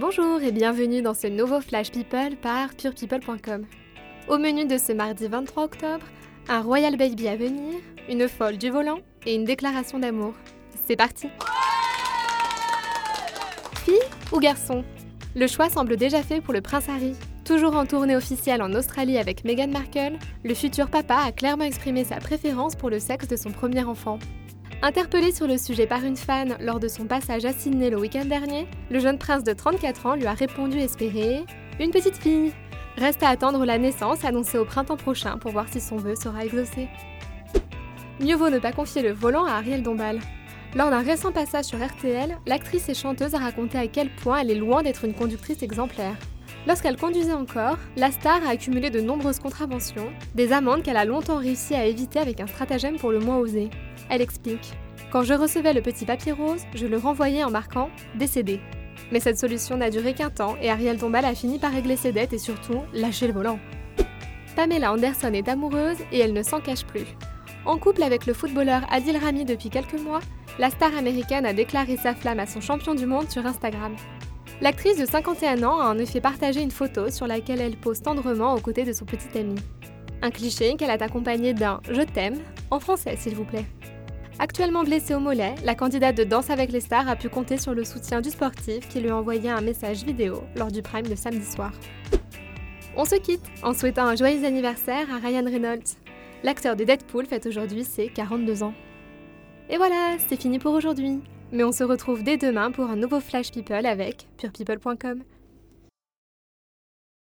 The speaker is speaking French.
Bonjour et bienvenue dans ce nouveau Flash People par purepeople.com. Au menu de ce mardi 23 octobre, un Royal Baby à venir, une folle du volant et une déclaration d'amour. C'est parti Fille ou garçon? Le choix semble déjà fait pour le prince Harry. Toujours en tournée officielle en Australie avec Meghan Markle, le futur papa a clairement exprimé sa préférence pour le sexe de son premier enfant. Interpellé sur le sujet par une fan lors de son passage à Sydney le week-end dernier, le jeune prince de 34 ans lui a répondu espérer une petite fille. Reste à attendre la naissance annoncée au printemps prochain pour voir si son vœu sera exaucé. Mieux vaut ne pas confier le volant à Ariel Dombal. Lors d'un récent passage sur RTL, l'actrice et chanteuse a raconté à quel point elle est loin d'être une conductrice exemplaire. Lorsqu'elle conduisait encore, la star a accumulé de nombreuses contraventions, des amendes qu'elle a longtemps réussi à éviter avec un stratagème pour le moins osé. Elle explique Quand je recevais le petit papier rose, je le renvoyais en marquant décédé. Mais cette solution n'a duré qu'un temps et Ariel Dombal a fini par régler ses dettes et surtout lâcher le volant. Pamela Anderson est amoureuse et elle ne s'en cache plus. En couple avec le footballeur Adil Rami depuis quelques mois, la star américaine a déclaré sa flamme à son champion du monde sur Instagram. L'actrice de 51 ans a en effet partagé une photo sur laquelle elle pose tendrement aux côtés de son petit ami. Un cliché qu'elle a accompagné d'un Je t'aime, en français s'il vous plaît. Actuellement blessée au mollet, la candidate de Danse avec les stars a pu compter sur le soutien du sportif qui lui a envoyé un message vidéo lors du prime de samedi soir. On se quitte en souhaitant un joyeux anniversaire à Ryan Reynolds. L'acteur de Deadpool fête aujourd'hui ses 42 ans. Et voilà, c'est fini pour aujourd'hui. Mais on se retrouve dès demain pour un nouveau Flash People avec purepeople.com.